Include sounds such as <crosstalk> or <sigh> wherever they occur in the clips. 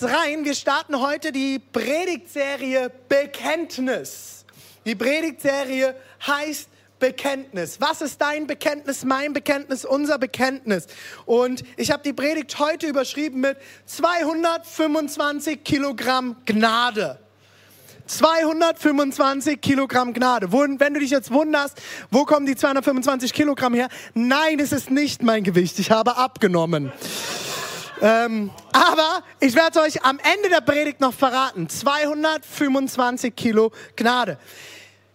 jetzt rein. Wir starten heute die Predigtserie Bekenntnis. Die Predigtserie heißt Bekenntnis. Was ist dein Bekenntnis, mein Bekenntnis, unser Bekenntnis? Und ich habe die Predigt heute überschrieben mit 225 Kilogramm Gnade. 225 Kilogramm Gnade. Wenn du dich jetzt wunderst, wo kommen die 225 Kilogramm her? Nein, es ist nicht mein Gewicht. Ich habe abgenommen. Ähm, aber ich werde euch am Ende der Predigt noch verraten. 225 Kilo Gnade.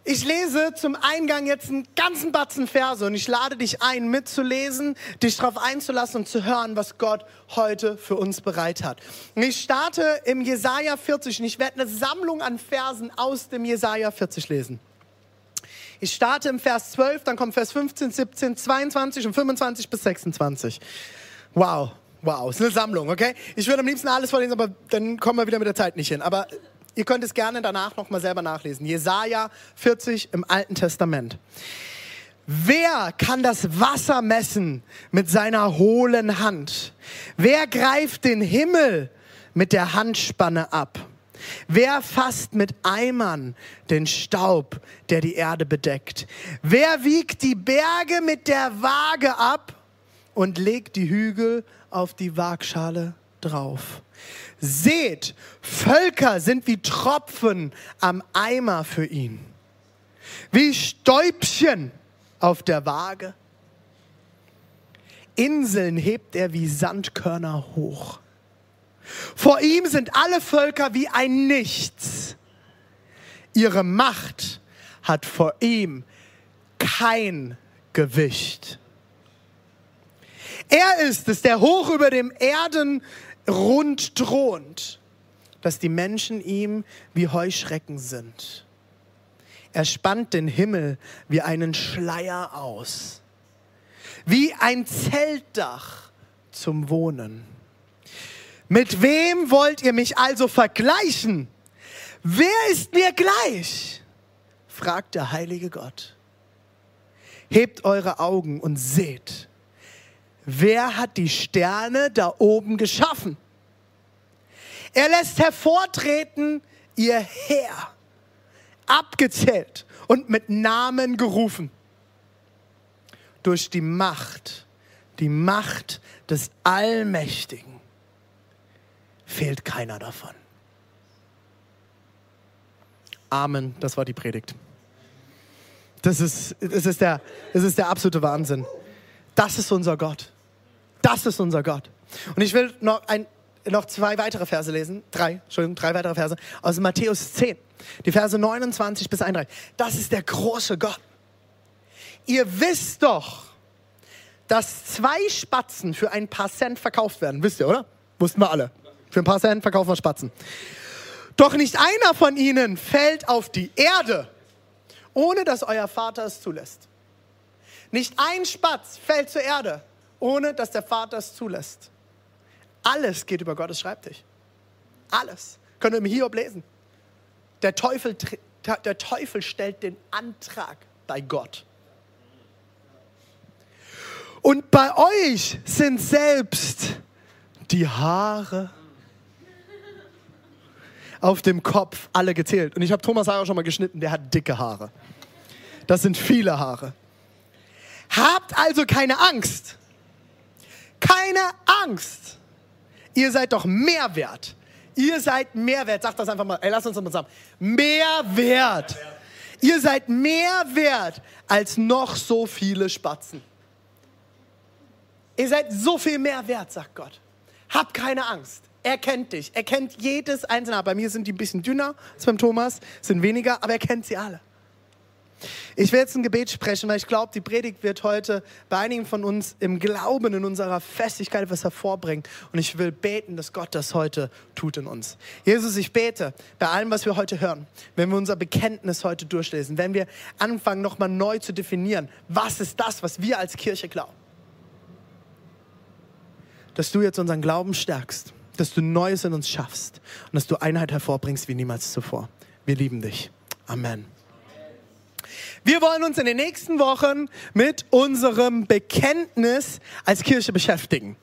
Ich lese zum Eingang jetzt einen ganzen Batzen Verse und ich lade dich ein, mitzulesen, dich darauf einzulassen und zu hören, was Gott heute für uns bereit hat. Und ich starte im Jesaja 40 und ich werde eine Sammlung an Versen aus dem Jesaja 40 lesen. Ich starte im Vers 12, dann kommt Vers 15, 17, 22 und 25 bis 26. Wow, wow, ist eine Sammlung, okay? Ich würde am liebsten alles vorlesen, aber dann kommen wir wieder mit der Zeit nicht hin. Aber ihr könnt es gerne danach nochmal selber nachlesen. Jesaja 40 im Alten Testament. Wer kann das Wasser messen mit seiner hohlen Hand? Wer greift den Himmel mit der Handspanne ab? Wer fasst mit Eimern den Staub, der die Erde bedeckt? Wer wiegt die Berge mit der Waage ab und legt die Hügel auf die Waagschale drauf? Seht, Völker sind wie Tropfen am Eimer für ihn, wie Stäubchen auf der Waage. Inseln hebt er wie Sandkörner hoch. Vor ihm sind alle Völker wie ein Nichts. Ihre Macht hat vor ihm kein Gewicht. Er ist es, der hoch über dem Erden rund thront, dass die Menschen ihm wie Heuschrecken sind. Er spannt den Himmel wie einen Schleier aus, wie ein Zeltdach zum Wohnen. Mit wem wollt ihr mich also vergleichen? Wer ist mir gleich? fragt der heilige Gott. Hebt eure Augen und seht, wer hat die Sterne da oben geschaffen? Er lässt hervortreten ihr Heer, abgezählt und mit Namen gerufen. Durch die Macht, die Macht des Allmächtigen fehlt keiner davon. Amen, das war die Predigt. Das ist, das ist, der, das ist der absolute Wahnsinn. Das ist unser Gott. Das ist unser Gott. Und ich will noch, ein, noch zwei weitere Verse lesen. Drei, Entschuldigung, drei weitere Verse aus Matthäus 10. Die Verse 29 bis 31. Das ist der große Gott. Ihr wisst doch, dass zwei Spatzen für ein paar Cent verkauft werden. Wisst ihr, oder? Wussten wir alle. Für ein paar Cent verkaufen wir Spatzen. Doch nicht einer von ihnen fällt auf die Erde, ohne dass euer Vater es zulässt. Nicht ein Spatz fällt zur Erde, ohne dass der Vater es zulässt. Alles geht über Gottes Schreibtisch. Alles. Könnt ihr im Hiob lesen. Der Teufel, der Teufel stellt den Antrag bei Gott. Und bei euch sind selbst die Haare auf dem Kopf alle gezählt. Und ich habe Thomas Haare schon mal geschnitten, der hat dicke Haare. Das sind viele Haare. Habt also keine Angst. Keine Angst. Ihr seid doch mehr wert. Ihr seid mehr wert. Sagt das einfach mal. Ey, lass uns das mal zusammen. Mehr wert. Ihr seid mehr wert als noch so viele Spatzen. Ihr seid so viel mehr wert, sagt Gott. Hab keine Angst. Er kennt dich. Er kennt jedes einzelne. Bei mir sind die ein bisschen dünner als beim Thomas, sind weniger, aber er kennt sie alle. Ich will jetzt ein Gebet sprechen, weil ich glaube, die Predigt wird heute bei einigen von uns im Glauben, in unserer Festigkeit etwas hervorbringen. Und ich will beten, dass Gott das heute tut in uns. Jesus, ich bete bei allem, was wir heute hören, wenn wir unser Bekenntnis heute durchlesen, wenn wir anfangen, nochmal neu zu definieren, was ist das, was wir als Kirche glauben. Dass du jetzt unseren Glauben stärkst, dass du Neues in uns schaffst und dass du Einheit hervorbringst wie niemals zuvor. Wir lieben dich. Amen. Wir wollen uns in den nächsten Wochen mit unserem Bekenntnis als Kirche beschäftigen.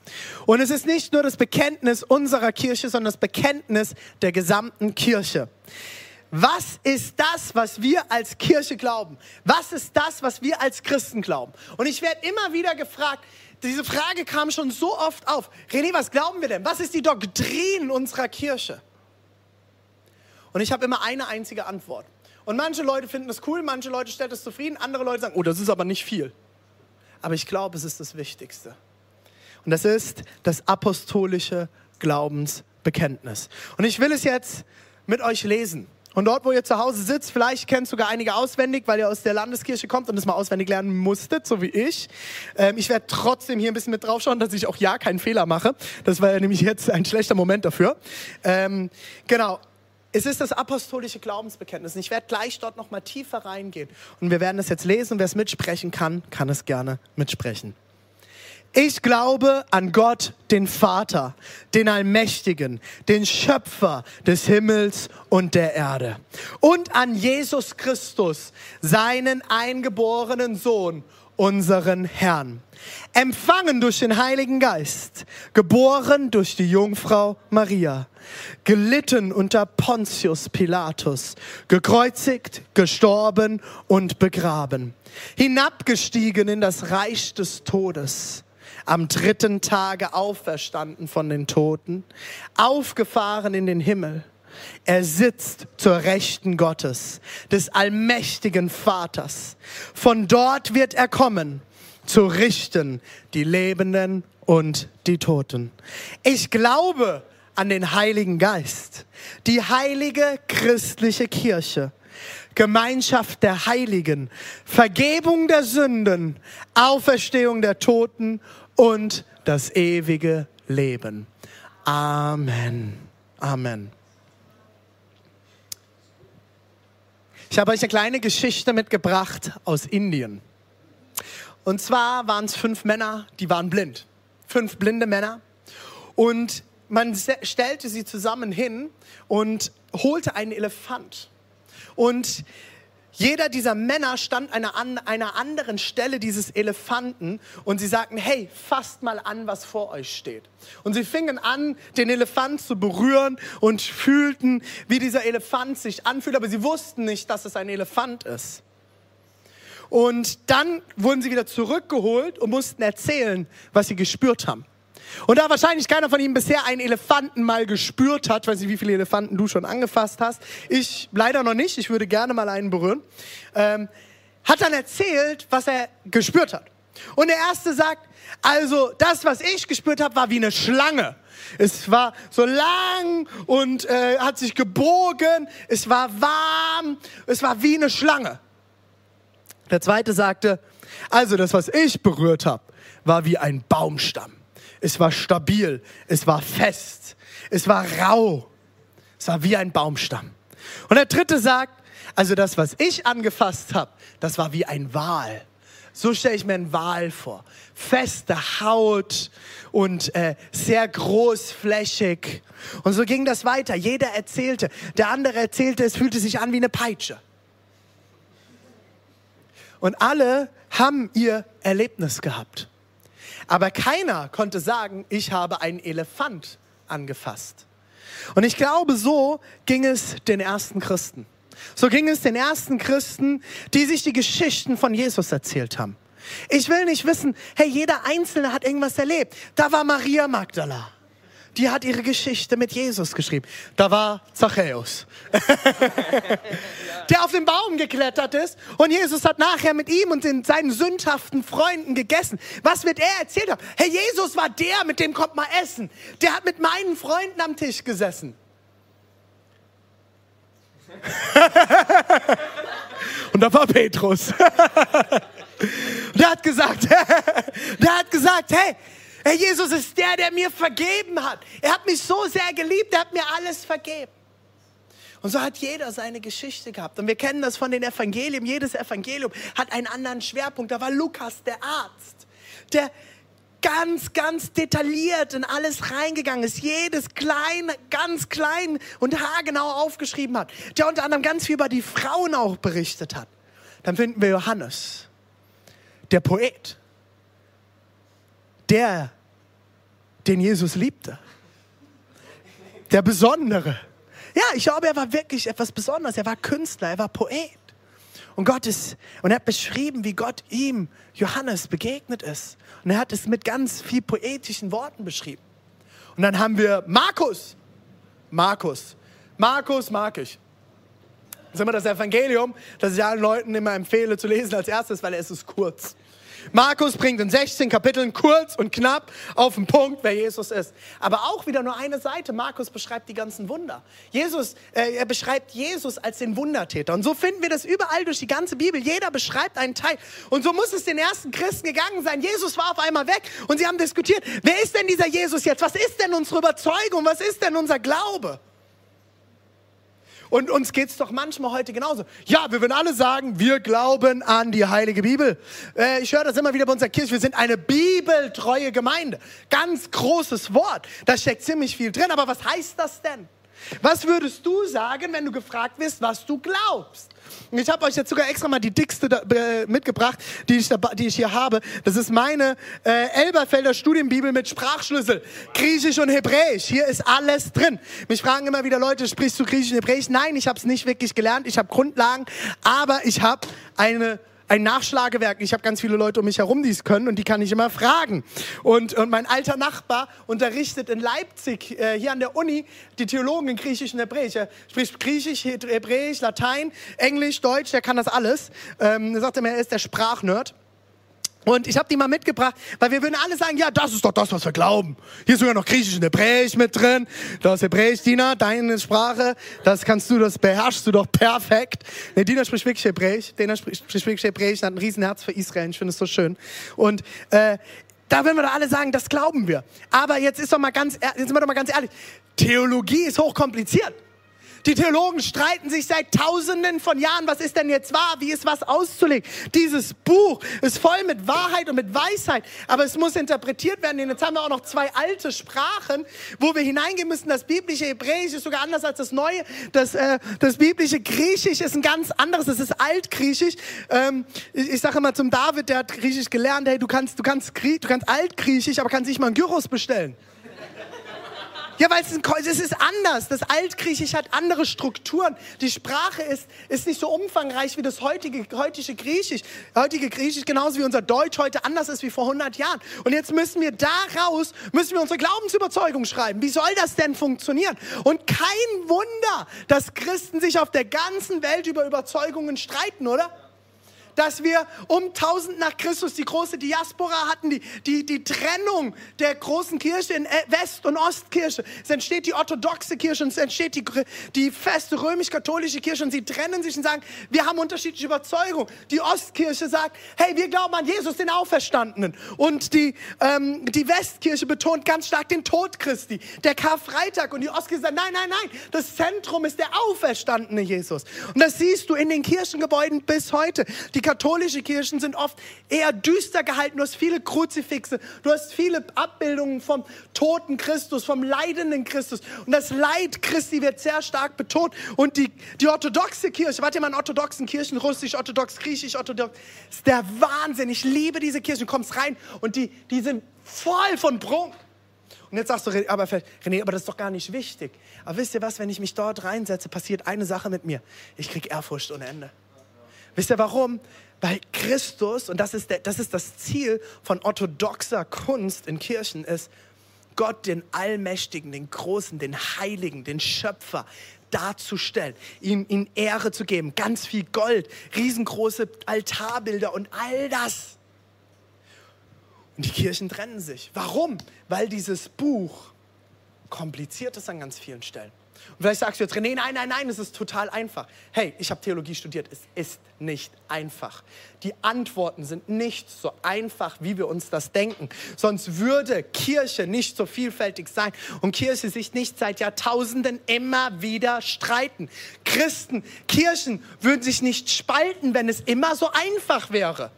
Und es ist nicht nur das Bekenntnis unserer Kirche, sondern das Bekenntnis der gesamten Kirche. Was ist das, was wir als Kirche glauben? Was ist das, was wir als Christen glauben? Und ich werde immer wieder gefragt, diese Frage kam schon so oft auf. René, was glauben wir denn? Was ist die Doktrin unserer Kirche? Und ich habe immer eine einzige Antwort. Und manche Leute finden es cool, manche Leute stellen es zufrieden, andere Leute sagen, oh, das ist aber nicht viel. Aber ich glaube, es ist das Wichtigste. Und das ist das apostolische Glaubensbekenntnis. Und ich will es jetzt mit euch lesen. Und dort, wo ihr zu Hause sitzt, vielleicht kennt sogar einige auswendig, weil ihr aus der Landeskirche kommt und es mal auswendig lernen musstet, so wie ich. Ähm, ich werde trotzdem hier ein bisschen mit draufschauen, dass ich auch ja keinen Fehler mache. Das war ja nämlich jetzt ein schlechter Moment dafür. Ähm, genau. Es ist das apostolische Glaubensbekenntnis. Ich werde gleich dort noch mal tiefer reingehen. Und wir werden es jetzt lesen. Wer es mitsprechen kann, kann es gerne mitsprechen. Ich glaube an Gott, den Vater, den Allmächtigen, den Schöpfer des Himmels und der Erde. Und an Jesus Christus, seinen eingeborenen Sohn, unseren Herrn. Empfangen durch den Heiligen Geist, geboren durch die Jungfrau Maria gelitten unter Pontius Pilatus, gekreuzigt, gestorben und begraben, hinabgestiegen in das Reich des Todes, am dritten Tage auferstanden von den Toten, aufgefahren in den Himmel. Er sitzt zur Rechten Gottes, des allmächtigen Vaters. Von dort wird er kommen, zu richten die Lebenden und die Toten. Ich glaube an den Heiligen Geist, die heilige christliche Kirche, Gemeinschaft der Heiligen, Vergebung der Sünden, Auferstehung der Toten und das ewige Leben. Amen. Amen. Ich habe euch eine kleine Geschichte mitgebracht aus Indien. Und zwar waren es fünf Männer, die waren blind. Fünf blinde Männer. Und man stellte sie zusammen hin und holte einen Elefant. Und jeder dieser Männer stand an einer anderen Stelle dieses Elefanten und sie sagten, hey, fasst mal an, was vor euch steht. Und sie fingen an, den Elefant zu berühren und fühlten, wie dieser Elefant sich anfühlt, aber sie wussten nicht, dass es ein Elefant ist. Und dann wurden sie wieder zurückgeholt und mussten erzählen, was sie gespürt haben. Und da wahrscheinlich keiner von Ihnen bisher einen Elefanten mal gespürt hat, weiß nicht, wie viele Elefanten du schon angefasst hast, ich leider noch nicht, ich würde gerne mal einen berühren, ähm, hat dann erzählt, was er gespürt hat. Und der Erste sagt, also das, was ich gespürt habe, war wie eine Schlange. Es war so lang und äh, hat sich gebogen, es war warm, es war wie eine Schlange. Der Zweite sagte, also das, was ich berührt habe, war wie ein Baumstamm es war stabil, es war fest, es war rau, es war wie ein Baumstamm. Und der dritte sagt, also das, was ich angefasst habe, das war wie ein Wal. So stelle ich mir einen Wal vor. Feste Haut und äh, sehr großflächig. Und so ging das weiter. Jeder erzählte. Der andere erzählte, es fühlte sich an wie eine Peitsche. Und alle haben ihr Erlebnis gehabt. Aber keiner konnte sagen, ich habe einen Elefant angefasst. Und ich glaube, so ging es den ersten Christen. So ging es den ersten Christen, die sich die Geschichten von Jesus erzählt haben. Ich will nicht wissen, hey, jeder Einzelne hat irgendwas erlebt. Da war Maria Magdala die hat ihre Geschichte mit Jesus geschrieben. Da war Zachäus, <laughs> der auf den Baum geklettert ist und Jesus hat nachher mit ihm und den, seinen sündhaften Freunden gegessen. Was wird er erzählt haben? Herr Jesus war der, mit dem kommt mal essen. Der hat mit meinen Freunden am Tisch gesessen. <laughs> Und da war Petrus. <laughs> der hat gesagt, der hat gesagt, hey, hey, Jesus ist der, der mir vergeben hat. Er hat mich so sehr geliebt, er hat mir alles vergeben. Und so hat jeder seine Geschichte gehabt. Und wir kennen das von den Evangelien. Jedes Evangelium hat einen anderen Schwerpunkt. Da war Lukas, der Arzt, der ganz, ganz detailliert in alles reingegangen ist. Jedes klein, ganz klein und haargenau aufgeschrieben hat. Der unter anderem ganz viel über die Frauen auch berichtet hat. Dann finden wir Johannes, der Poet, der, den Jesus liebte. Der Besondere ja, ich glaube, er war wirklich etwas Besonderes. Er war Künstler, er war Poet. Und Gott ist, und er hat beschrieben, wie Gott ihm, Johannes, begegnet ist. Und er hat es mit ganz viel poetischen Worten beschrieben. Und dann haben wir Markus. Markus. Markus mag ich. Das ist immer das Evangelium, das ich allen Leuten immer empfehle zu lesen als erstes, weil es ist kurz. Markus bringt in 16 Kapiteln kurz und knapp auf den Punkt, wer Jesus ist. Aber auch wieder nur eine Seite. Markus beschreibt die ganzen Wunder. Jesus, äh, er beschreibt Jesus als den Wundertäter. Und so finden wir das überall durch die ganze Bibel. Jeder beschreibt einen Teil. Und so muss es den ersten Christen gegangen sein. Jesus war auf einmal weg und sie haben diskutiert, wer ist denn dieser Jesus jetzt? Was ist denn unsere Überzeugung? Was ist denn unser Glaube? Und uns geht es doch manchmal heute genauso. Ja, wir würden alle sagen, wir glauben an die Heilige Bibel. Äh, ich höre das immer wieder bei unserer Kirche. Wir sind eine bibeltreue Gemeinde. Ganz großes Wort. Da steckt ziemlich viel drin. Aber was heißt das denn? Was würdest du sagen, wenn du gefragt wirst, was du glaubst? Ich habe euch jetzt sogar extra mal die dickste da, äh, mitgebracht, die ich, da, die ich hier habe. Das ist meine äh, Elberfelder Studienbibel mit Sprachschlüssel. Griechisch und Hebräisch. Hier ist alles drin. Mich fragen immer wieder Leute, sprichst du Griechisch und Hebräisch? Nein, ich habe es nicht wirklich gelernt. Ich habe Grundlagen, aber ich habe eine ein Nachschlagewerk. Ich habe ganz viele Leute um mich herum, die es können und die kann ich immer fragen. Und, und mein alter Nachbar unterrichtet in Leipzig, äh, hier an der Uni, die Theologen in Griechisch und Hebräisch. Er spricht Griechisch, Hebräisch, Latein, Englisch, Deutsch, der kann das alles. Ähm, er sagt immer, er ist der Sprachnerd. Und ich habe die mal mitgebracht, weil wir würden alle sagen, ja, das ist doch das, was wir glauben. Hier ist sogar noch Griechisch und Hebräisch mit drin. Das Hebräisch, Dina, deine Sprache, das kannst du, das beherrschst du doch perfekt. Nee, Dina spricht wirklich Hebräisch. Dina spricht, wirklich Hebräisch, hat ein Riesenherz für Israel. Ich finde es so schön. Und äh, da würden wir doch alle sagen, das glauben wir. Aber jetzt ist doch mal ganz, jetzt sind wir doch mal ganz ehrlich. Theologie ist hochkompliziert. Die Theologen streiten sich seit Tausenden von Jahren, was ist denn jetzt wahr, wie ist was auszulegen. Dieses Buch ist voll mit Wahrheit und mit Weisheit, aber es muss interpretiert werden. Und jetzt haben wir auch noch zwei alte Sprachen, wo wir hineingehen müssen. Das biblische Hebräisch ist sogar anders als das neue. Das, äh, das biblische Griechisch ist ein ganz anderes, es ist Altgriechisch. Ähm, ich ich sage immer zum David, der hat Griechisch gelernt, hey, du kannst, du kannst, du kannst Altgriechisch, aber kannst nicht mal einen Gyros bestellen. Ja, weil es, ist anders. Das Altgriechisch hat andere Strukturen. Die Sprache ist, ist nicht so umfangreich wie das heutige, heutige Griechisch. Heutige Griechisch genauso wie unser Deutsch heute anders ist wie vor 100 Jahren. Und jetzt müssen wir daraus, müssen wir unsere Glaubensüberzeugung schreiben. Wie soll das denn funktionieren? Und kein Wunder, dass Christen sich auf der ganzen Welt über Überzeugungen streiten, oder? Dass wir um 1000 nach Christus die große Diaspora hatten, die, die, die Trennung der großen Kirche in West- und Ostkirche. Es entsteht die orthodoxe Kirche und es entsteht die, die feste römisch-katholische Kirche und sie trennen sich und sagen, wir haben unterschiedliche Überzeugungen. Die Ostkirche sagt, hey, wir glauben an Jesus, den Auferstandenen. Und die, ähm, die Westkirche betont ganz stark den Tod Christi, der Karfreitag. Und die Ostkirche sagt, nein, nein, nein, das Zentrum ist der auferstandene Jesus. Und das siehst du in den Kirchengebäuden bis heute. Die die katholischen Kirchen sind oft eher düster gehalten. Du hast viele Kruzifixe, du hast viele Abbildungen vom toten Christus, vom leidenden Christus. Und das Leid Christi wird sehr stark betont. Und die, die orthodoxe Kirche, warte mal in orthodoxen Kirchen, russisch, orthodox, griechisch, orthodox, ist der Wahnsinn. Ich liebe diese Kirchen. Du kommst rein und die, die sind voll von Prunk. Und jetzt sagst du, aber René, aber das ist doch gar nicht wichtig. Aber wisst ihr was, wenn ich mich dort reinsetze, passiert eine Sache mit mir. Ich krieg Ehrfurcht ohne Ende. Wisst ihr warum? Weil Christus, und das ist, der, das ist das Ziel von orthodoxer Kunst in Kirchen, ist, Gott, den Allmächtigen, den Großen, den Heiligen, den Schöpfer darzustellen, ihm, ihm Ehre zu geben, ganz viel Gold, riesengroße Altarbilder und all das. Und die Kirchen trennen sich. Warum? Weil dieses Buch kompliziert ist an ganz vielen Stellen. Und vielleicht sagst du jetzt, René, nein, nein, nein, es ist total einfach. Hey, ich habe Theologie studiert, es ist nicht einfach. Die Antworten sind nicht so einfach, wie wir uns das denken. Sonst würde Kirche nicht so vielfältig sein und Kirche sich nicht seit Jahrtausenden immer wieder streiten. Christen, Kirchen würden sich nicht spalten, wenn es immer so einfach wäre.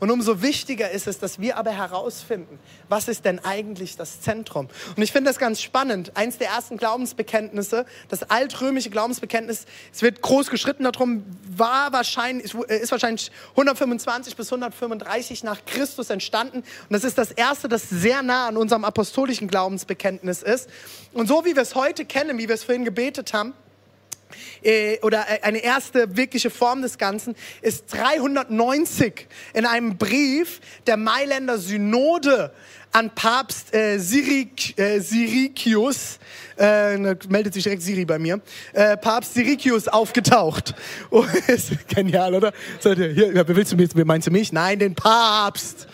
Und umso wichtiger ist es, dass wir aber herausfinden, was ist denn eigentlich das Zentrum. Und ich finde das ganz spannend. Eins der ersten Glaubensbekenntnisse, das altrömische Glaubensbekenntnis, es wird groß geschritten darum, war wahrscheinlich, ist wahrscheinlich 125 bis 135 nach Christus entstanden. Und das ist das erste, das sehr nah an unserem apostolischen Glaubensbekenntnis ist. Und so wie wir es heute kennen, wie wir es vorhin gebetet haben, äh, oder äh, eine erste wirkliche Form des Ganzen ist 390 in einem Brief der Mailänder Synode an Papst äh, Sirik, äh, Sirikius, äh, meldet sich direkt Siri bei mir, äh, Papst Sirikius aufgetaucht. <laughs> Oh, ist genial, oder? Hier, wer willst du mich, meinst du mich? Nein, den Papst.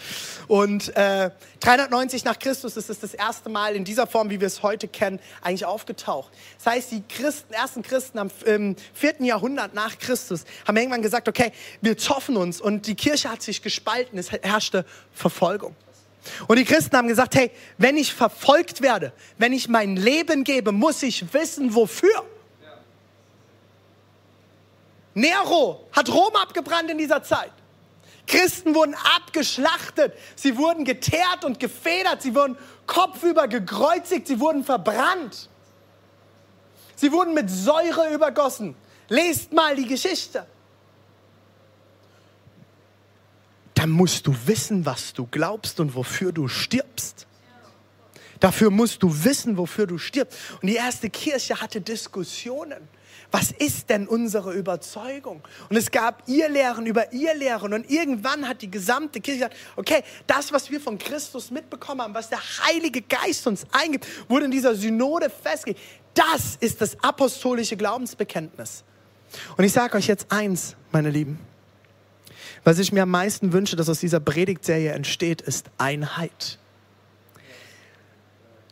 Und äh, 390 nach Christus ist es das erste Mal in dieser Form, wie wir es heute kennen, eigentlich aufgetaucht. Das heißt, die Christen, ersten Christen am im vierten Jahrhundert nach Christus haben irgendwann gesagt, okay, wir zoffen uns und die Kirche hat sich gespalten, es herrschte Verfolgung. Und die Christen haben gesagt, hey, wenn ich verfolgt werde, wenn ich mein Leben gebe, muss ich wissen, wofür. Nero hat Rom abgebrannt in dieser Zeit. Christen wurden abgeschlachtet, sie wurden geteert und gefedert, sie wurden kopfüber gekreuzigt, sie wurden verbrannt. Sie wurden mit Säure übergossen. Lest mal die Geschichte. Dann musst du wissen, was du glaubst und wofür du stirbst. Dafür musst du wissen, wofür du stirbst. Und die erste Kirche hatte Diskussionen was ist denn unsere Überzeugung? Und es gab ihr Lehren über ihr Lehren. Und irgendwann hat die gesamte Kirche gesagt, okay, das, was wir von Christus mitbekommen haben, was der Heilige Geist uns eingibt, wurde in dieser Synode festgelegt. Das ist das apostolische Glaubensbekenntnis. Und ich sage euch jetzt eins, meine Lieben. Was ich mir am meisten wünsche, dass aus dieser Predigtserie entsteht, ist Einheit.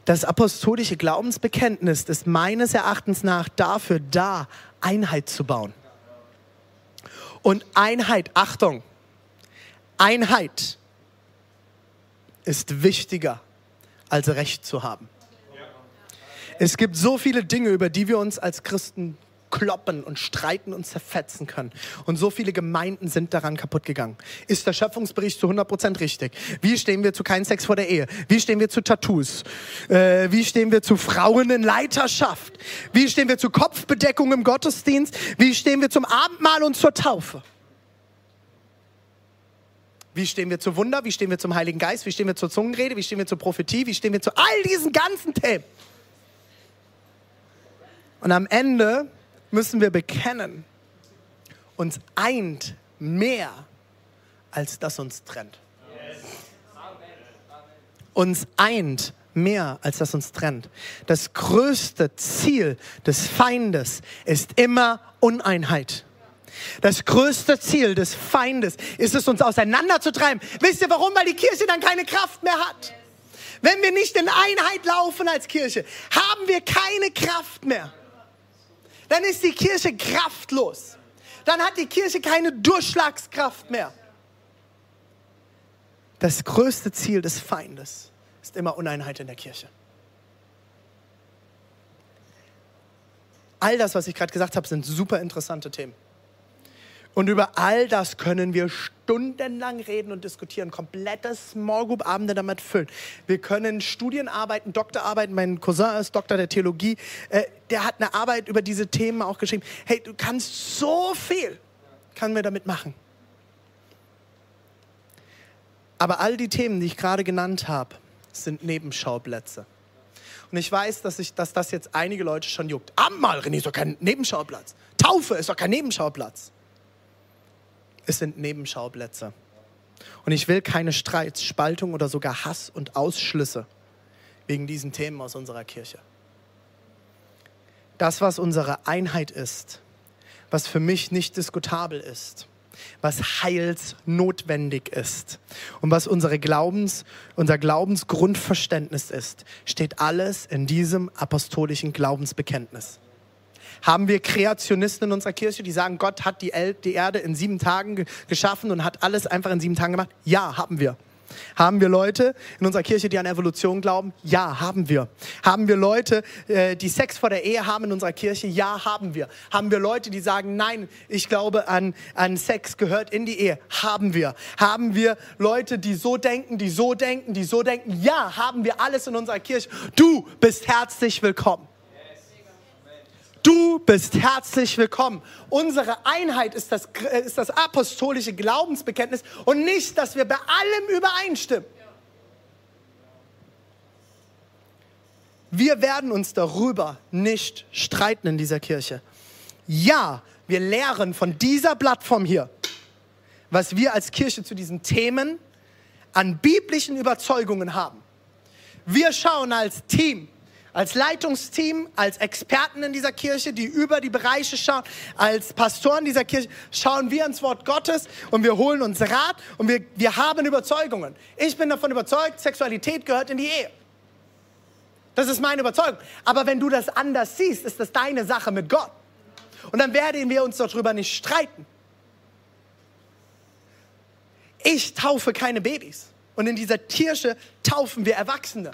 Das apostolische Glaubensbekenntnis ist meines Erachtens nach dafür da, Einheit zu bauen. Und Einheit, Achtung, Einheit ist wichtiger als Recht zu haben. Es gibt so viele Dinge, über die wir uns als Christen kloppen und streiten und zerfetzen können. Und so viele Gemeinden sind daran kaputt gegangen. Ist der Schöpfungsbericht zu 100% richtig? Wie stehen wir zu keinem Sex vor der Ehe? Wie stehen wir zu Tattoos? Äh, wie stehen wir zu Frauen in Leiterschaft? Wie stehen wir zu Kopfbedeckung im Gottesdienst? Wie stehen wir zum Abendmahl und zur Taufe? Wie stehen wir zu Wunder? Wie stehen wir zum Heiligen Geist? Wie stehen wir zur Zungenrede? Wie stehen wir zur Prophetie? Wie stehen wir zu all diesen ganzen Themen? Und am Ende müssen wir bekennen, uns eint mehr, als das uns trennt. Uns eint mehr, als das uns trennt. Das größte Ziel des Feindes ist immer Uneinheit. Das größte Ziel des Feindes ist es, uns auseinanderzutreiben. Wisst ihr warum? Weil die Kirche dann keine Kraft mehr hat. Wenn wir nicht in Einheit laufen als Kirche, haben wir keine Kraft mehr dann ist die Kirche kraftlos. Dann hat die Kirche keine Durchschlagskraft mehr. Das größte Ziel des Feindes ist immer Uneinheit in der Kirche. All das, was ich gerade gesagt habe, sind super interessante Themen. Und über all das können wir stundenlang reden und diskutieren, komplette Small Group Abende damit füllen. Wir können Studienarbeiten, Doktorarbeiten, mein Cousin ist Doktor der Theologie, äh, der hat eine Arbeit über diese Themen auch geschrieben. Hey, du kannst so viel, können wir damit machen. Aber all die Themen, die ich gerade genannt habe, sind Nebenschauplätze. Und ich weiß, dass, ich, dass das jetzt einige Leute schon juckt. Ammal, René, ist doch kein Nebenschauplatz. Taufe ist doch kein Nebenschauplatz es sind Nebenschauplätze. Und ich will keine Streits, Spaltung oder sogar Hass und Ausschlüsse wegen diesen Themen aus unserer Kirche. Das, was unsere Einheit ist, was für mich nicht diskutabel ist, was heilsnotwendig ist und was unsere Glaubens, unser Glaubensgrundverständnis ist, steht alles in diesem apostolischen Glaubensbekenntnis. Haben wir Kreationisten in unserer Kirche, die sagen, Gott hat die, El die Erde in sieben Tagen geschaffen und hat alles einfach in sieben Tagen gemacht? Ja, haben wir. Haben wir Leute in unserer Kirche, die an Evolution glauben? Ja, haben wir. Haben wir Leute, äh, die Sex vor der Ehe haben in unserer Kirche? Ja, haben wir. Haben wir Leute, die sagen, nein, ich glaube an, an Sex gehört in die Ehe? Haben wir. Haben wir Leute, die so denken, die so denken, die so denken? Ja, haben wir alles in unserer Kirche. Du bist herzlich willkommen. Du bist herzlich willkommen. Unsere Einheit ist das, ist das apostolische Glaubensbekenntnis und nicht, dass wir bei allem übereinstimmen. Wir werden uns darüber nicht streiten in dieser Kirche. Ja, wir lehren von dieser Plattform hier, was wir als Kirche zu diesen Themen an biblischen Überzeugungen haben. Wir schauen als Team als Leitungsteam, als Experten in dieser Kirche, die über die Bereiche schauen, als Pastoren dieser Kirche, schauen wir ins Wort Gottes und wir holen uns Rat und wir, wir haben Überzeugungen. Ich bin davon überzeugt, Sexualität gehört in die Ehe. Das ist meine Überzeugung. Aber wenn du das anders siehst, ist das deine Sache mit Gott. Und dann werden wir uns darüber nicht streiten. Ich taufe keine Babys. Und in dieser Kirche taufen wir Erwachsene.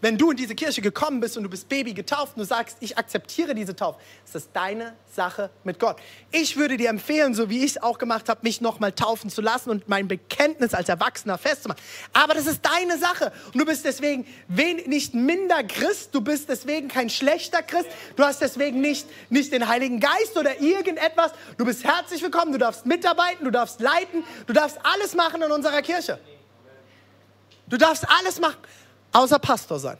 Wenn du in diese Kirche gekommen bist und du bist Baby getauft und du sagst, ich akzeptiere diese Taufe, ist das deine Sache mit Gott. Ich würde dir empfehlen, so wie ich es auch gemacht habe, mich nochmal taufen zu lassen und mein Bekenntnis als Erwachsener festzumachen. Aber das ist deine Sache. Und du bist deswegen nicht minder Christ, du bist deswegen kein schlechter Christ, du hast deswegen nicht, nicht den Heiligen Geist oder irgendetwas. Du bist herzlich willkommen, du darfst mitarbeiten, du darfst leiten, du darfst alles machen in unserer Kirche. Du darfst alles machen außer Pastor sein.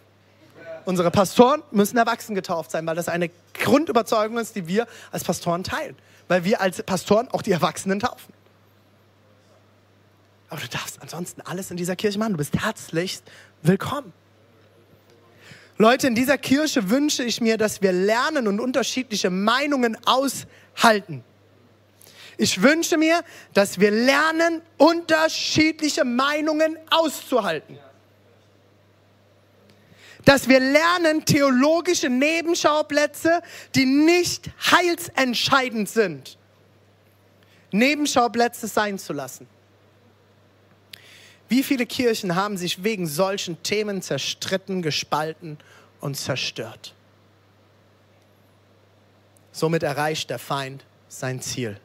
Unsere Pastoren müssen erwachsen getauft sein, weil das eine Grundüberzeugung ist, die wir als Pastoren teilen. Weil wir als Pastoren auch die Erwachsenen taufen. Aber du darfst ansonsten alles in dieser Kirche machen. Du bist herzlichst willkommen. Leute, in dieser Kirche wünsche ich mir, dass wir lernen und unterschiedliche Meinungen aushalten. Ich wünsche mir, dass wir lernen, unterschiedliche Meinungen auszuhalten dass wir lernen, theologische Nebenschauplätze, die nicht heilsentscheidend sind, Nebenschauplätze sein zu lassen. Wie viele Kirchen haben sich wegen solchen Themen zerstritten, gespalten und zerstört? Somit erreicht der Feind sein Ziel.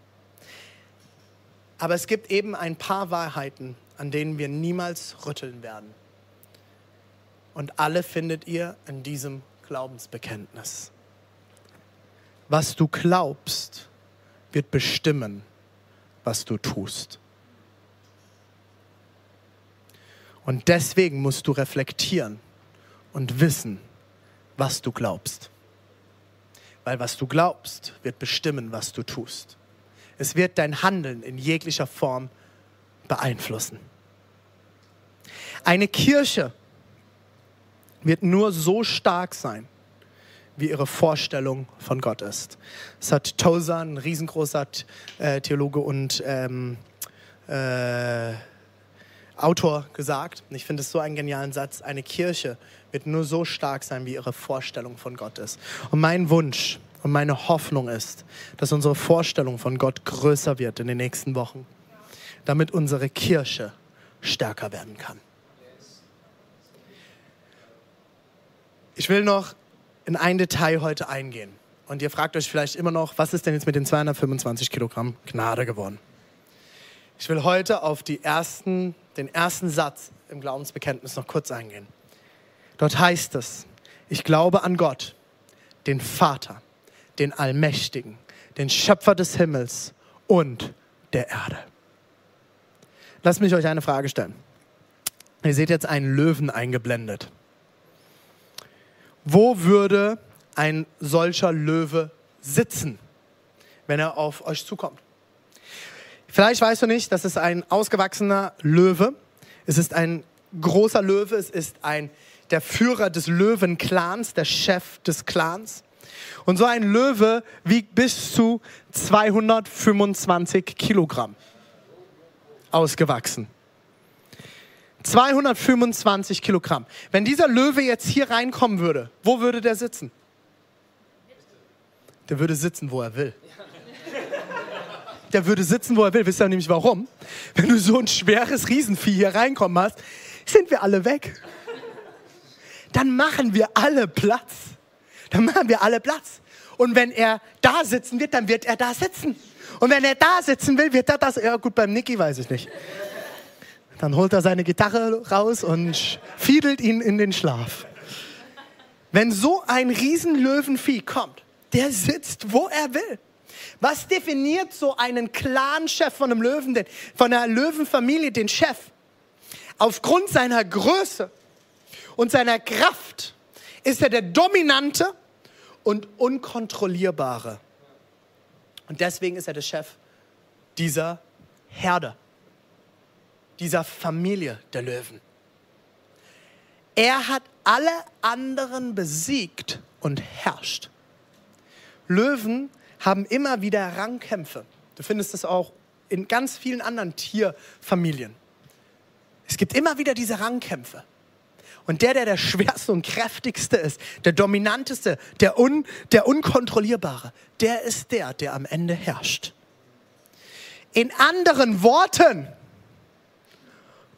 Aber es gibt eben ein paar Wahrheiten, an denen wir niemals rütteln werden. Und alle findet ihr in diesem Glaubensbekenntnis. Was du glaubst, wird bestimmen, was du tust. Und deswegen musst du reflektieren und wissen, was du glaubst. Weil was du glaubst, wird bestimmen, was du tust. Es wird dein Handeln in jeglicher Form beeinflussen. Eine Kirche wird nur so stark sein, wie ihre Vorstellung von Gott ist. Das hat Tozer, ein riesengroßer äh, Theologe und ähm, äh, Autor, gesagt. Und ich finde es so einen genialen Satz. Eine Kirche wird nur so stark sein, wie ihre Vorstellung von Gott ist. Und mein Wunsch und meine Hoffnung ist, dass unsere Vorstellung von Gott größer wird in den nächsten Wochen, damit unsere Kirche stärker werden kann. Ich will noch in ein Detail heute eingehen. Und ihr fragt euch vielleicht immer noch, was ist denn jetzt mit den 225 Kilogramm Gnade geworden? Ich will heute auf die ersten, den ersten Satz im Glaubensbekenntnis noch kurz eingehen. Dort heißt es, ich glaube an Gott, den Vater, den Allmächtigen, den Schöpfer des Himmels und der Erde. Lasst mich euch eine Frage stellen. Ihr seht jetzt einen Löwen eingeblendet. Wo würde ein solcher Löwe sitzen, wenn er auf euch zukommt? Vielleicht weißt du nicht, das ist ein ausgewachsener Löwe. Es ist ein großer Löwe. Es ist ein, der Führer des Löwenclans, der Chef des Clans. Und so ein Löwe wiegt bis zu 225 Kilogramm. ausgewachsen. 225 Kilogramm. Wenn dieser Löwe jetzt hier reinkommen würde, wo würde der sitzen? Der würde sitzen, wo er will. Der würde sitzen, wo er will. Wisst ihr nämlich warum? Wenn du so ein schweres Riesenvieh hier reinkommen hast, sind wir alle weg. Dann machen wir alle Platz. Dann machen wir alle Platz. Und wenn er da sitzen wird, dann wird er da sitzen. Und wenn er da sitzen will, wird er das. Ja, gut, beim Niki weiß ich nicht. Dann holt er seine Gitarre raus und fiedelt ihn in den Schlaf. Wenn so ein Riesenlöwenvieh kommt, der sitzt, wo er will. Was definiert so einen Clan-Chef von einem Löwen, von einer Löwenfamilie, den Chef? Aufgrund seiner Größe und seiner Kraft ist er der dominante und unkontrollierbare. Und deswegen ist er der Chef dieser Herde, dieser Familie der Löwen. Er hat alle anderen besiegt und herrscht. Löwen haben immer wieder Rangkämpfe. Du findest das auch in ganz vielen anderen Tierfamilien. Es gibt immer wieder diese Rangkämpfe. Und der, der der schwerste und kräftigste ist, der dominanteste, der, un, der unkontrollierbare, der ist der, der am Ende herrscht. In anderen Worten,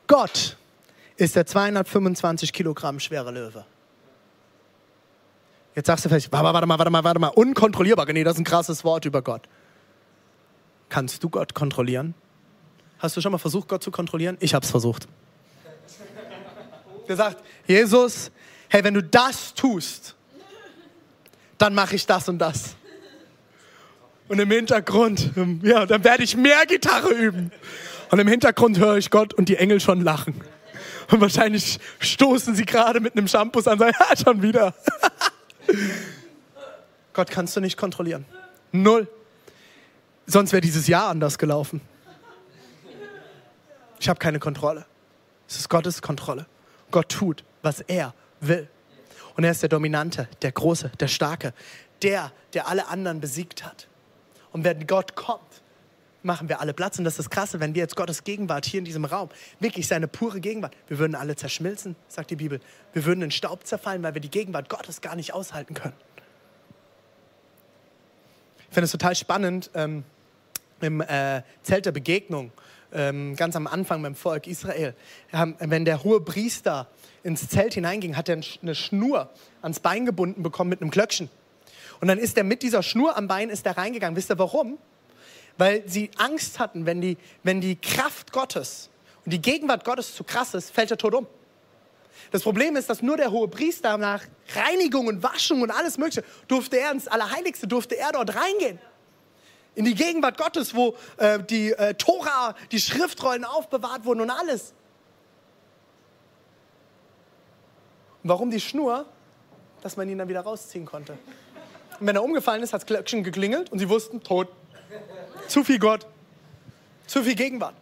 Gott ist der 225 Kilogramm schwere Löwe. Jetzt sagst du vielleicht, warte mal, warte mal, warte mal, warte mal, unkontrollierbar. Nee, das ist ein krasses Wort über Gott. Kannst du Gott kontrollieren? Hast du schon mal versucht, Gott zu kontrollieren? Ich habe es versucht gesagt, Jesus, hey, wenn du das tust, dann mache ich das und das. Und im Hintergrund, ja, dann werde ich mehr Gitarre üben. Und im Hintergrund höre ich Gott und die Engel schon lachen. Und wahrscheinlich stoßen sie gerade mit einem Shampoo an sagen, <laughs> ja, schon wieder. <laughs> Gott kannst du nicht kontrollieren. Null. Sonst wäre dieses Jahr anders gelaufen. Ich habe keine Kontrolle. Es ist Gottes Kontrolle. Gott tut, was er will. Und er ist der Dominante, der Große, der Starke, der, der alle anderen besiegt hat. Und wenn Gott kommt, machen wir alle Platz. Und das ist das Krasse, wenn wir jetzt Gottes Gegenwart hier in diesem Raum, wirklich seine pure Gegenwart, wir würden alle zerschmilzen, sagt die Bibel. Wir würden in Staub zerfallen, weil wir die Gegenwart Gottes gar nicht aushalten können. Ich finde es total spannend, ähm, im äh, Zelt der Begegnung ähm, ganz am Anfang beim Volk Israel, wenn der hohe Priester ins Zelt hineinging, hat er eine Schnur ans Bein gebunden bekommen mit einem Klöckchen. Und dann ist er mit dieser Schnur am Bein ist er reingegangen. Wisst ihr warum? Weil sie Angst hatten, wenn die, wenn die Kraft Gottes und die Gegenwart Gottes zu krass ist, fällt er tot um. Das Problem ist, dass nur der hohe Priester nach Reinigung und Waschung und alles Mögliche durfte er ins Allerheiligste, durfte er dort reingehen in die Gegenwart Gottes, wo äh, die äh, Tora, die Schriftrollen aufbewahrt wurden und alles. Und warum die Schnur? Dass man ihn dann wieder rausziehen konnte. Und wenn er umgefallen ist, hat Glöckchen geklingelt und sie wussten, tot. Zu viel Gott. Zu viel Gegenwart.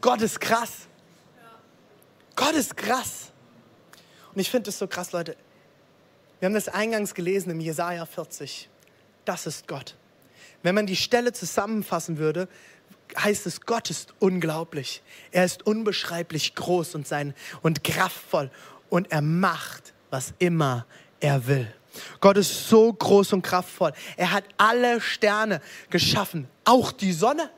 Gott ist krass. Gott ist krass. Und ich finde das so krass, Leute. Wir haben das eingangs gelesen im Jesaja 40. Das ist Gott. Wenn man die Stelle zusammenfassen würde, heißt es, Gott ist unglaublich. Er ist unbeschreiblich groß und, sein, und kraftvoll und er macht, was immer er will. Gott ist so groß und kraftvoll. Er hat alle Sterne geschaffen, auch die Sonne.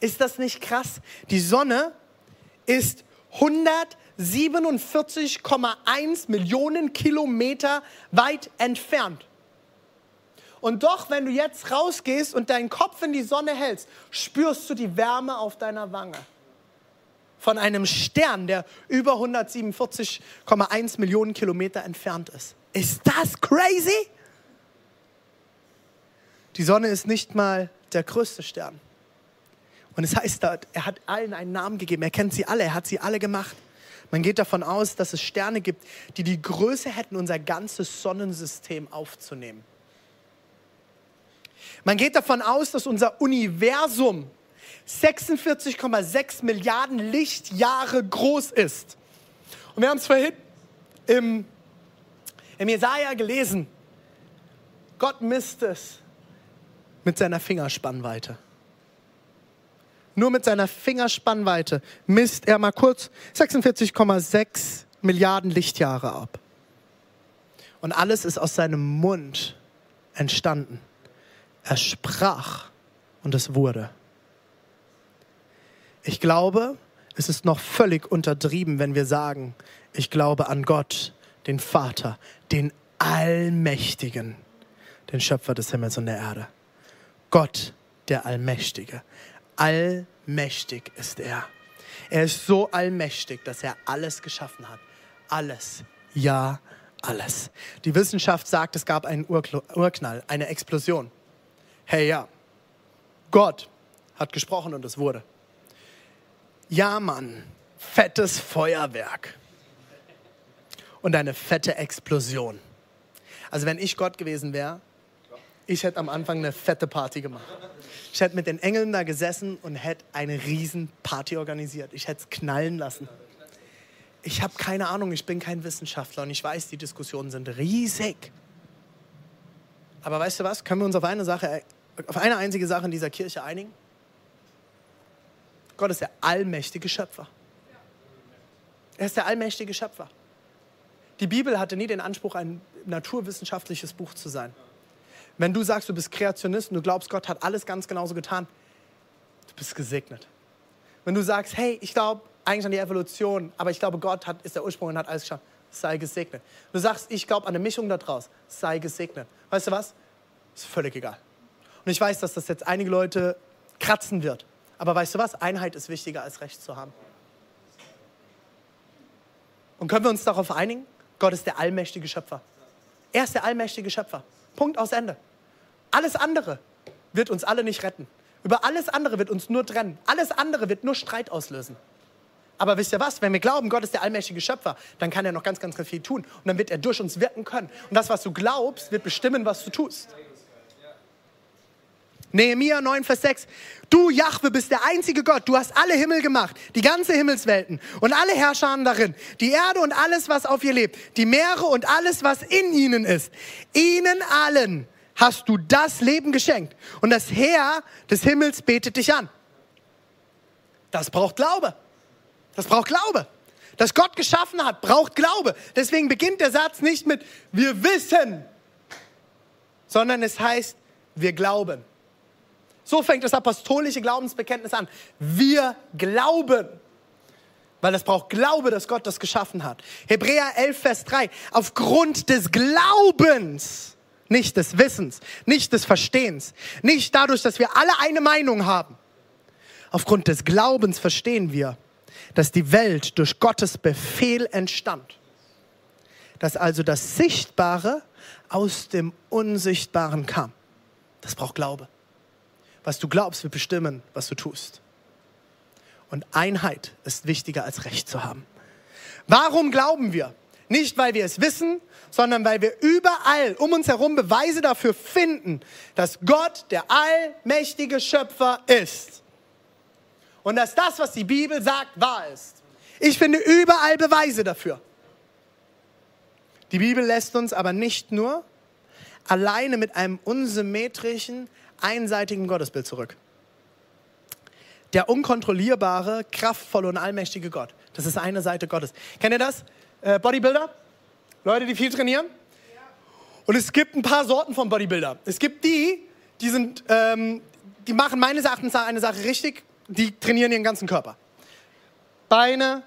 Ist das nicht krass? Die Sonne ist 147,1 Millionen Kilometer weit entfernt. Und doch, wenn du jetzt rausgehst und deinen Kopf in die Sonne hältst, spürst du die Wärme auf deiner Wange. Von einem Stern, der über 147,1 Millionen Kilometer entfernt ist. Ist das crazy? Die Sonne ist nicht mal der größte Stern. Und es heißt, er hat allen einen Namen gegeben. Er kennt sie alle, er hat sie alle gemacht. Man geht davon aus, dass es Sterne gibt, die die Größe hätten, unser ganzes Sonnensystem aufzunehmen. Man geht davon aus, dass unser Universum 46,6 Milliarden Lichtjahre groß ist. Und wir haben es vorhin im, im Jesaja gelesen. Gott misst es mit seiner Fingerspannweite. Nur mit seiner Fingerspannweite misst er mal kurz 46,6 Milliarden Lichtjahre ab. Und alles ist aus seinem Mund entstanden. Er sprach und es wurde. Ich glaube, es ist noch völlig untertrieben, wenn wir sagen, ich glaube an Gott, den Vater, den Allmächtigen, den Schöpfer des Himmels und der Erde. Gott, der Allmächtige. Allmächtig ist er. Er ist so allmächtig, dass er alles geschaffen hat. Alles. Ja, alles. Die Wissenschaft sagt, es gab einen Urknall, eine Explosion. Hey ja, Gott hat gesprochen und es wurde. Ja, Mann, fettes Feuerwerk und eine fette Explosion. Also wenn ich Gott gewesen wäre, ich hätte am Anfang eine fette Party gemacht. Ich hätte mit den Engeln da gesessen und hätte eine riesen Party organisiert. Ich hätte es knallen lassen. Ich habe keine Ahnung, ich bin kein Wissenschaftler und ich weiß, die Diskussionen sind riesig. Aber weißt du was? Können wir uns auf eine Sache, auf eine einzige Sache in dieser Kirche einigen? Gott ist der allmächtige Schöpfer. Er ist der allmächtige Schöpfer. Die Bibel hatte nie den Anspruch, ein naturwissenschaftliches Buch zu sein. Wenn du sagst, du bist Kreationist und du glaubst, Gott hat alles ganz genauso getan, du bist gesegnet. Wenn du sagst, hey, ich glaube eigentlich an die Evolution, aber ich glaube, Gott hat, ist der Ursprung und hat alles geschafft, sei gesegnet. Du sagst, ich glaube an eine Mischung daraus, sei gesegnet. Weißt du was? Ist völlig egal. Und ich weiß, dass das jetzt einige Leute kratzen wird. Aber weißt du was? Einheit ist wichtiger als Recht zu haben. Und können wir uns darauf einigen? Gott ist der allmächtige Schöpfer. Er ist der allmächtige Schöpfer. Punkt aus Ende. Alles andere wird uns alle nicht retten. Über alles andere wird uns nur trennen. Alles andere wird nur Streit auslösen. Aber wisst ihr was? Wenn wir glauben, Gott ist der allmächtige Schöpfer, dann kann er noch ganz, ganz, ganz viel tun. Und dann wird er durch uns wirken können. Und das, was du glaubst, wird bestimmen, was du tust. Nehemiah 9, Vers 6. Du, Jahwe, bist der einzige Gott. Du hast alle Himmel gemacht, die ganze Himmelswelten und alle Herrscher darin, die Erde und alles, was auf ihr lebt, die Meere und alles, was in ihnen ist. Ihnen allen hast du das Leben geschenkt. Und das Heer des Himmels betet dich an. Das braucht Glaube. Das braucht Glaube. Das Gott geschaffen hat, braucht Glaube. Deswegen beginnt der Satz nicht mit wir wissen, sondern es heißt wir glauben. So fängt das apostolische Glaubensbekenntnis an. Wir glauben. Weil es braucht Glaube, dass Gott das geschaffen hat. Hebräer 11, Vers 3. Aufgrund des Glaubens, nicht des Wissens, nicht des Verstehens, nicht dadurch, dass wir alle eine Meinung haben. Aufgrund des Glaubens verstehen wir, dass die Welt durch Gottes Befehl entstand. Dass also das Sichtbare aus dem Unsichtbaren kam. Das braucht Glaube. Was du glaubst, wird bestimmen, was du tust. Und Einheit ist wichtiger als Recht zu haben. Warum glauben wir? Nicht, weil wir es wissen, sondern weil wir überall um uns herum Beweise dafür finden, dass Gott der allmächtige Schöpfer ist. Und dass das, was die Bibel sagt, wahr ist. Ich finde überall Beweise dafür. Die Bibel lässt uns aber nicht nur alleine mit einem unsymmetrischen, einseitigen Gottesbild zurück. Der unkontrollierbare, kraftvolle und allmächtige Gott. Das ist eine Seite Gottes. Kennt ihr das? Äh, Bodybuilder? Leute, die viel trainieren? Und es gibt ein paar Sorten von Bodybuilder. Es gibt die, die sind, ähm, die machen meines Erachtens eine Sache richtig, die trainieren ihren ganzen Körper. Beine,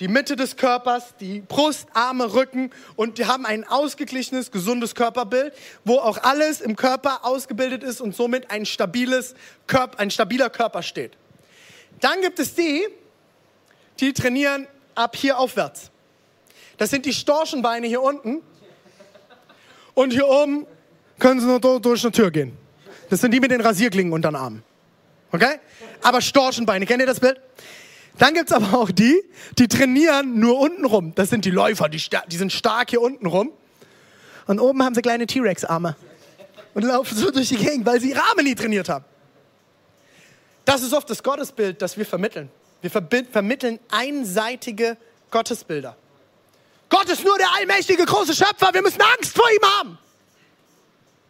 die Mitte des Körpers, die Brust, Arme, Rücken und die haben ein ausgeglichenes, gesundes Körperbild, wo auch alles im Körper ausgebildet ist und somit ein, stabiles Körper, ein stabiler Körper steht. Dann gibt es die, die trainieren ab hier aufwärts. Das sind die Storchenbeine hier unten und hier oben können sie nur durch eine Tür gehen. Das sind die mit den Rasierklingen unter den Armen. Okay? Aber Storchenbeine, kennt ihr das Bild? Dann gibt es aber auch die, die trainieren nur unten rum. Das sind die Läufer, die, die sind stark hier unten rum. Und oben haben sie kleine T-Rex-Arme. Und laufen so durch die Gegend, weil sie ihre Arme nie trainiert haben. Das ist oft das Gottesbild, das wir vermitteln. Wir vermitteln einseitige Gottesbilder. Gott ist nur der allmächtige große Schöpfer, wir müssen Angst vor ihm haben.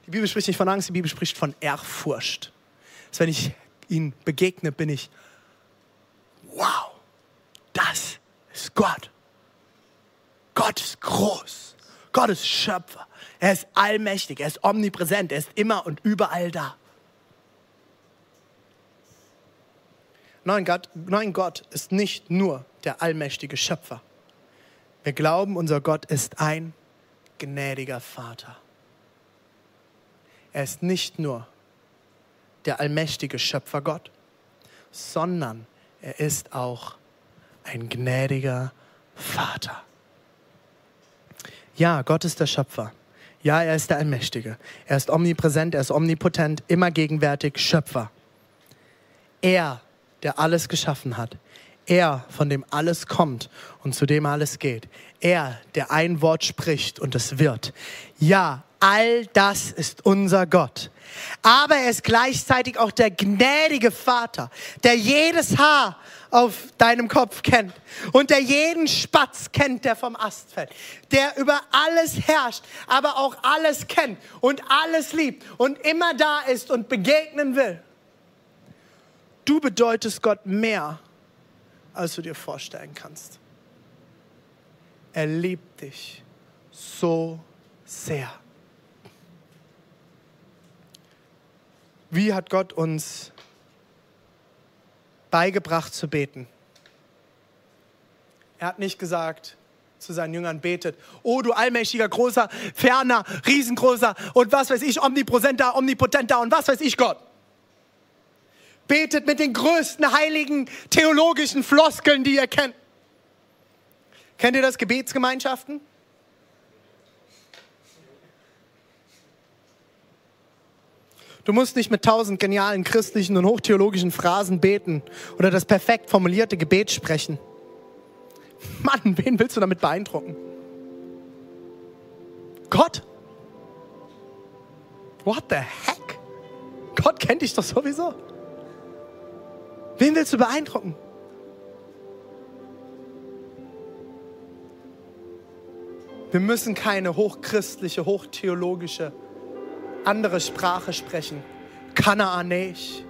Die Bibel spricht nicht von Angst, die Bibel spricht von Ehrfurcht. Das ist, wenn ich ihm begegne, bin ich, wow, das ist Gott. Gott ist groß. Gott ist Schöpfer. Er ist allmächtig. Er ist omnipräsent. Er ist immer und überall da. Nein Gott, nein, Gott ist nicht nur der allmächtige Schöpfer. Wir glauben, unser Gott ist ein gnädiger Vater. Er ist nicht nur der allmächtige Schöpfergott, sondern er ist auch ein gnädiger Vater. Ja, Gott ist der Schöpfer. Ja, er ist der Allmächtige. Er ist omnipräsent, er ist omnipotent, immer gegenwärtig, Schöpfer. Er, der alles geschaffen hat. Er, von dem alles kommt und zu dem alles geht. Er, der ein Wort spricht und es wird. Ja, all das ist unser Gott. Aber er ist gleichzeitig auch der gnädige Vater, der jedes Haar auf deinem Kopf kennt und der jeden Spatz kennt, der vom Ast fällt, der über alles herrscht, aber auch alles kennt und alles liebt und immer da ist und begegnen will. Du bedeutest Gott mehr, als du dir vorstellen kannst. Er liebt dich so sehr. Wie hat Gott uns beigebracht zu beten? Er hat nicht gesagt zu seinen Jüngern, betet, oh du allmächtiger, großer, ferner, riesengroßer und was weiß ich, omnipräsenter, omnipotenter und was weiß ich Gott. Betet mit den größten heiligen theologischen Floskeln, die ihr kennt. Kennt ihr das Gebetsgemeinschaften? Du musst nicht mit tausend genialen christlichen und hochtheologischen Phrasen beten oder das perfekt formulierte Gebet sprechen. Mann, wen willst du damit beeindrucken? Gott? What the heck? Gott kennt dich doch sowieso. Wen willst du beeindrucken? Wir müssen keine hochchristliche, hochtheologische andere Sprache sprechen. Kanaanisch,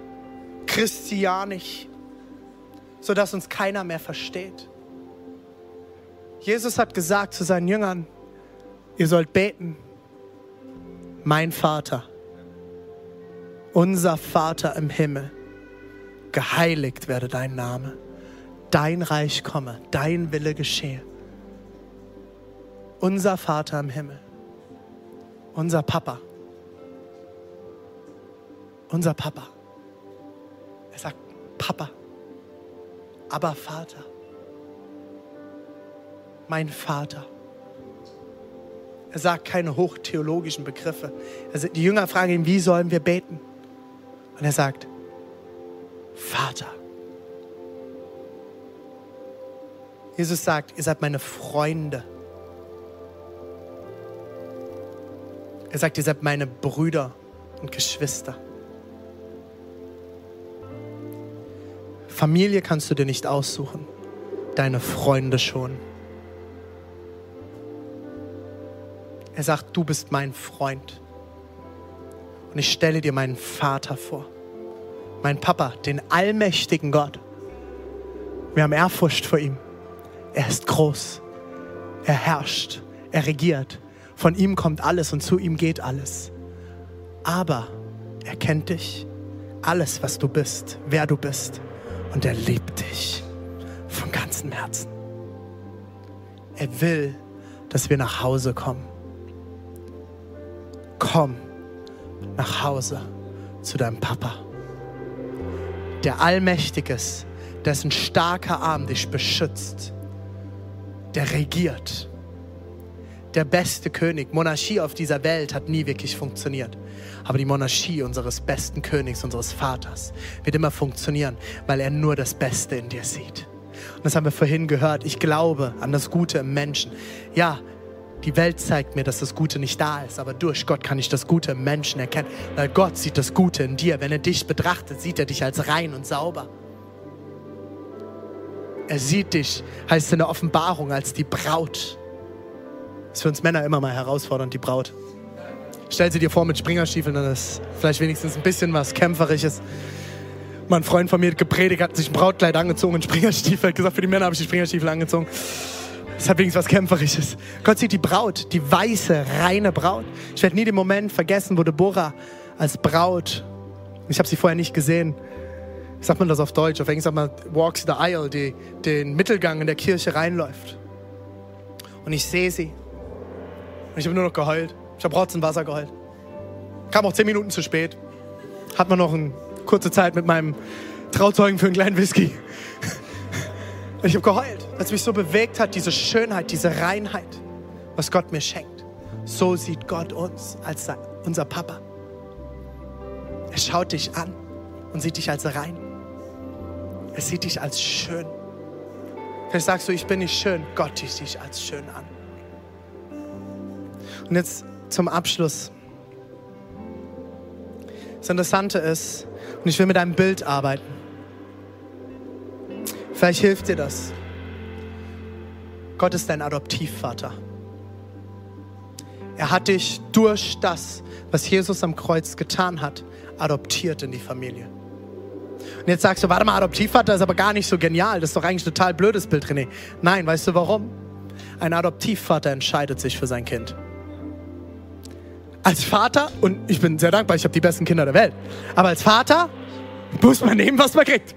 Christianisch, sodass uns keiner mehr versteht. Jesus hat gesagt zu seinen Jüngern, ihr sollt beten. Mein Vater, unser Vater im Himmel, geheiligt werde dein Name, dein Reich komme, dein Wille geschehe. Unser Vater im Himmel, unser Papa unser Papa. Er sagt, Papa, aber Vater, mein Vater. Er sagt keine hochtheologischen Begriffe. Also die Jünger fragen ihn, wie sollen wir beten? Und er sagt, Vater. Jesus sagt, ihr seid meine Freunde. Er sagt, ihr seid meine Brüder und Geschwister. Familie kannst du dir nicht aussuchen, deine Freunde schon. Er sagt, du bist mein Freund. Und ich stelle dir meinen Vater vor, mein Papa, den allmächtigen Gott. Wir haben Ehrfurcht vor ihm. Er ist groß. Er herrscht. Er regiert. Von ihm kommt alles und zu ihm geht alles. Aber er kennt dich, alles, was du bist, wer du bist und er liebt dich von ganzem Herzen. Er will, dass wir nach Hause kommen. Komm nach Hause zu deinem Papa, der allmächtig ist, dessen starker Arm dich beschützt, der regiert. Der beste König, Monarchie auf dieser Welt hat nie wirklich funktioniert. Aber die Monarchie unseres besten Königs, unseres Vaters, wird immer funktionieren, weil er nur das Beste in dir sieht. Und das haben wir vorhin gehört. Ich glaube an das Gute im Menschen. Ja, die Welt zeigt mir, dass das Gute nicht da ist, aber durch Gott kann ich das Gute im Menschen erkennen, weil Gott sieht das Gute in dir. Wenn er dich betrachtet, sieht er dich als rein und sauber. Er sieht dich, heißt in der Offenbarung, als die Braut. Ist für uns Männer immer mal herausfordernd, die Braut. Stell sie dir vor mit Springerstiefeln, dann ist vielleicht wenigstens ein bisschen was Kämpferisches. Mein Freund von mir hat gepredigt, hat sich ein Brautkleid angezogen und Springerstiefel. Hat gesagt, für die Männer habe ich die Springerstiefel angezogen. Das hat wenigstens was Kämpferisches. Gott sieht die Braut, die weiße, reine Braut. Ich werde nie den Moment vergessen, wo Deborah als Braut, ich habe sie vorher nicht gesehen, sagt man das auf Deutsch? Auf Englisch sagt man walks the aisle, die, den Mittelgang in der Kirche reinläuft. Und ich sehe sie. Und ich habe nur noch geheult. Ich habe Rotz Wasser geheult. Kam auch zehn Minuten zu spät. Hat man noch eine kurze Zeit mit meinem Trauzeugen für einen kleinen Whisky. Ich habe geheult, als mich so bewegt hat, diese Schönheit, diese Reinheit, was Gott mir schenkt. So sieht Gott uns als unser Papa. Er schaut dich an und sieht dich als rein. Er sieht dich als schön. Vielleicht sagst du, ich bin nicht schön. Gott sieht dich als schön an. Und jetzt zum Abschluss. Das Interessante ist, und ich will mit einem Bild arbeiten. Vielleicht hilft dir das. Gott ist dein Adoptivvater. Er hat dich durch das, was Jesus am Kreuz getan hat, adoptiert in die Familie. Und jetzt sagst du, warte mal, Adoptivvater ist aber gar nicht so genial. Das ist doch eigentlich ein total blödes Bild, René. Nein, weißt du warum? Ein Adoptivvater entscheidet sich für sein Kind. Als Vater, und ich bin sehr dankbar, ich habe die besten Kinder der Welt, aber als Vater muss man nehmen, was man kriegt.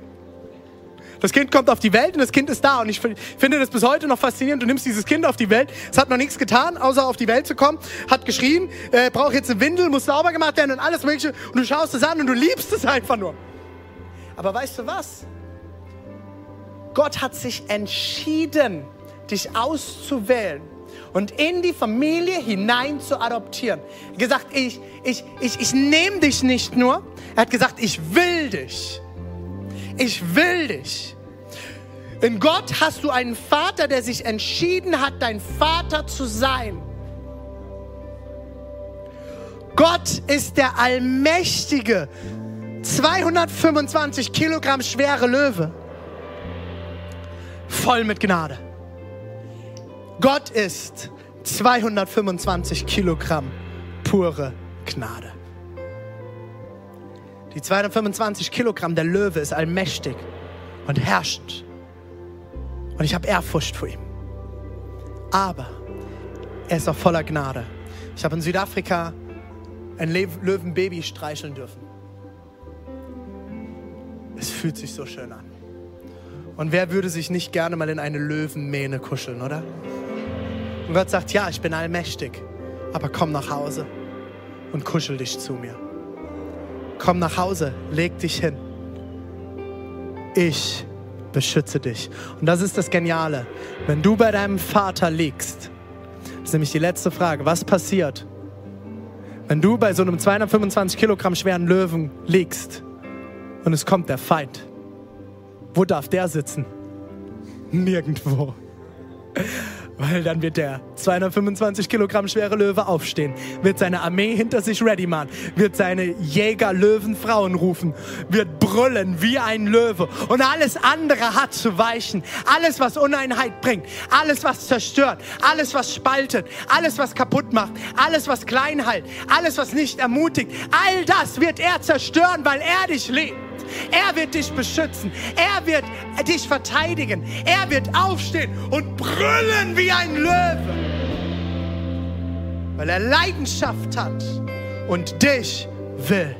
Das Kind kommt auf die Welt und das Kind ist da. Und ich finde das bis heute noch faszinierend. Du nimmst dieses Kind auf die Welt. Es hat noch nichts getan, außer auf die Welt zu kommen. Hat geschrien, äh, braucht jetzt eine Windel, muss sauber gemacht werden und alles Mögliche. Und du schaust es an und du liebst es einfach nur. Aber weißt du was? Gott hat sich entschieden, dich auszuwählen und in die Familie hinein zu adoptieren. Er hat gesagt, ich, ich, ich, ich nehme dich nicht nur. Er hat gesagt, ich will dich. Ich will dich. In Gott hast du einen Vater, der sich entschieden hat, dein Vater zu sein. Gott ist der allmächtige, 225 Kilogramm schwere Löwe. Voll mit Gnade. Gott ist 225 Kilogramm pure Gnade. Die 225 Kilogramm, der Löwe ist allmächtig und herrschend. Und ich habe Ehrfurcht vor ihm. Aber er ist auch voller Gnade. Ich habe in Südafrika ein Löwenbaby streicheln dürfen. Es fühlt sich so schön an. Und wer würde sich nicht gerne mal in eine Löwenmähne kuscheln, oder? Und Gott sagt, ja, ich bin allmächtig, aber komm nach Hause und kuschel dich zu mir. Komm nach Hause, leg dich hin. Ich beschütze dich. Und das ist das Geniale. Wenn du bei deinem Vater liegst, ist nämlich die letzte Frage, was passiert, wenn du bei so einem 225 Kilogramm schweren Löwen liegst und es kommt der Feind? Wo darf der sitzen? Nirgendwo. Weil dann wird der 225 Kilogramm schwere Löwe aufstehen, wird seine Armee hinter sich ready machen, wird seine Jäger, Löwen, Frauen rufen, wird brüllen wie ein Löwe und alles andere hat zu weichen. Alles, was Uneinheit bringt, alles, was zerstört, alles, was spaltet, alles, was kaputt macht, alles, was klein hält, alles, was nicht ermutigt, all das wird er zerstören, weil er dich liebt. Er wird dich beschützen. Er wird dich verteidigen. Er wird aufstehen und brüllen wie ein Löwe. Weil er Leidenschaft hat und dich will.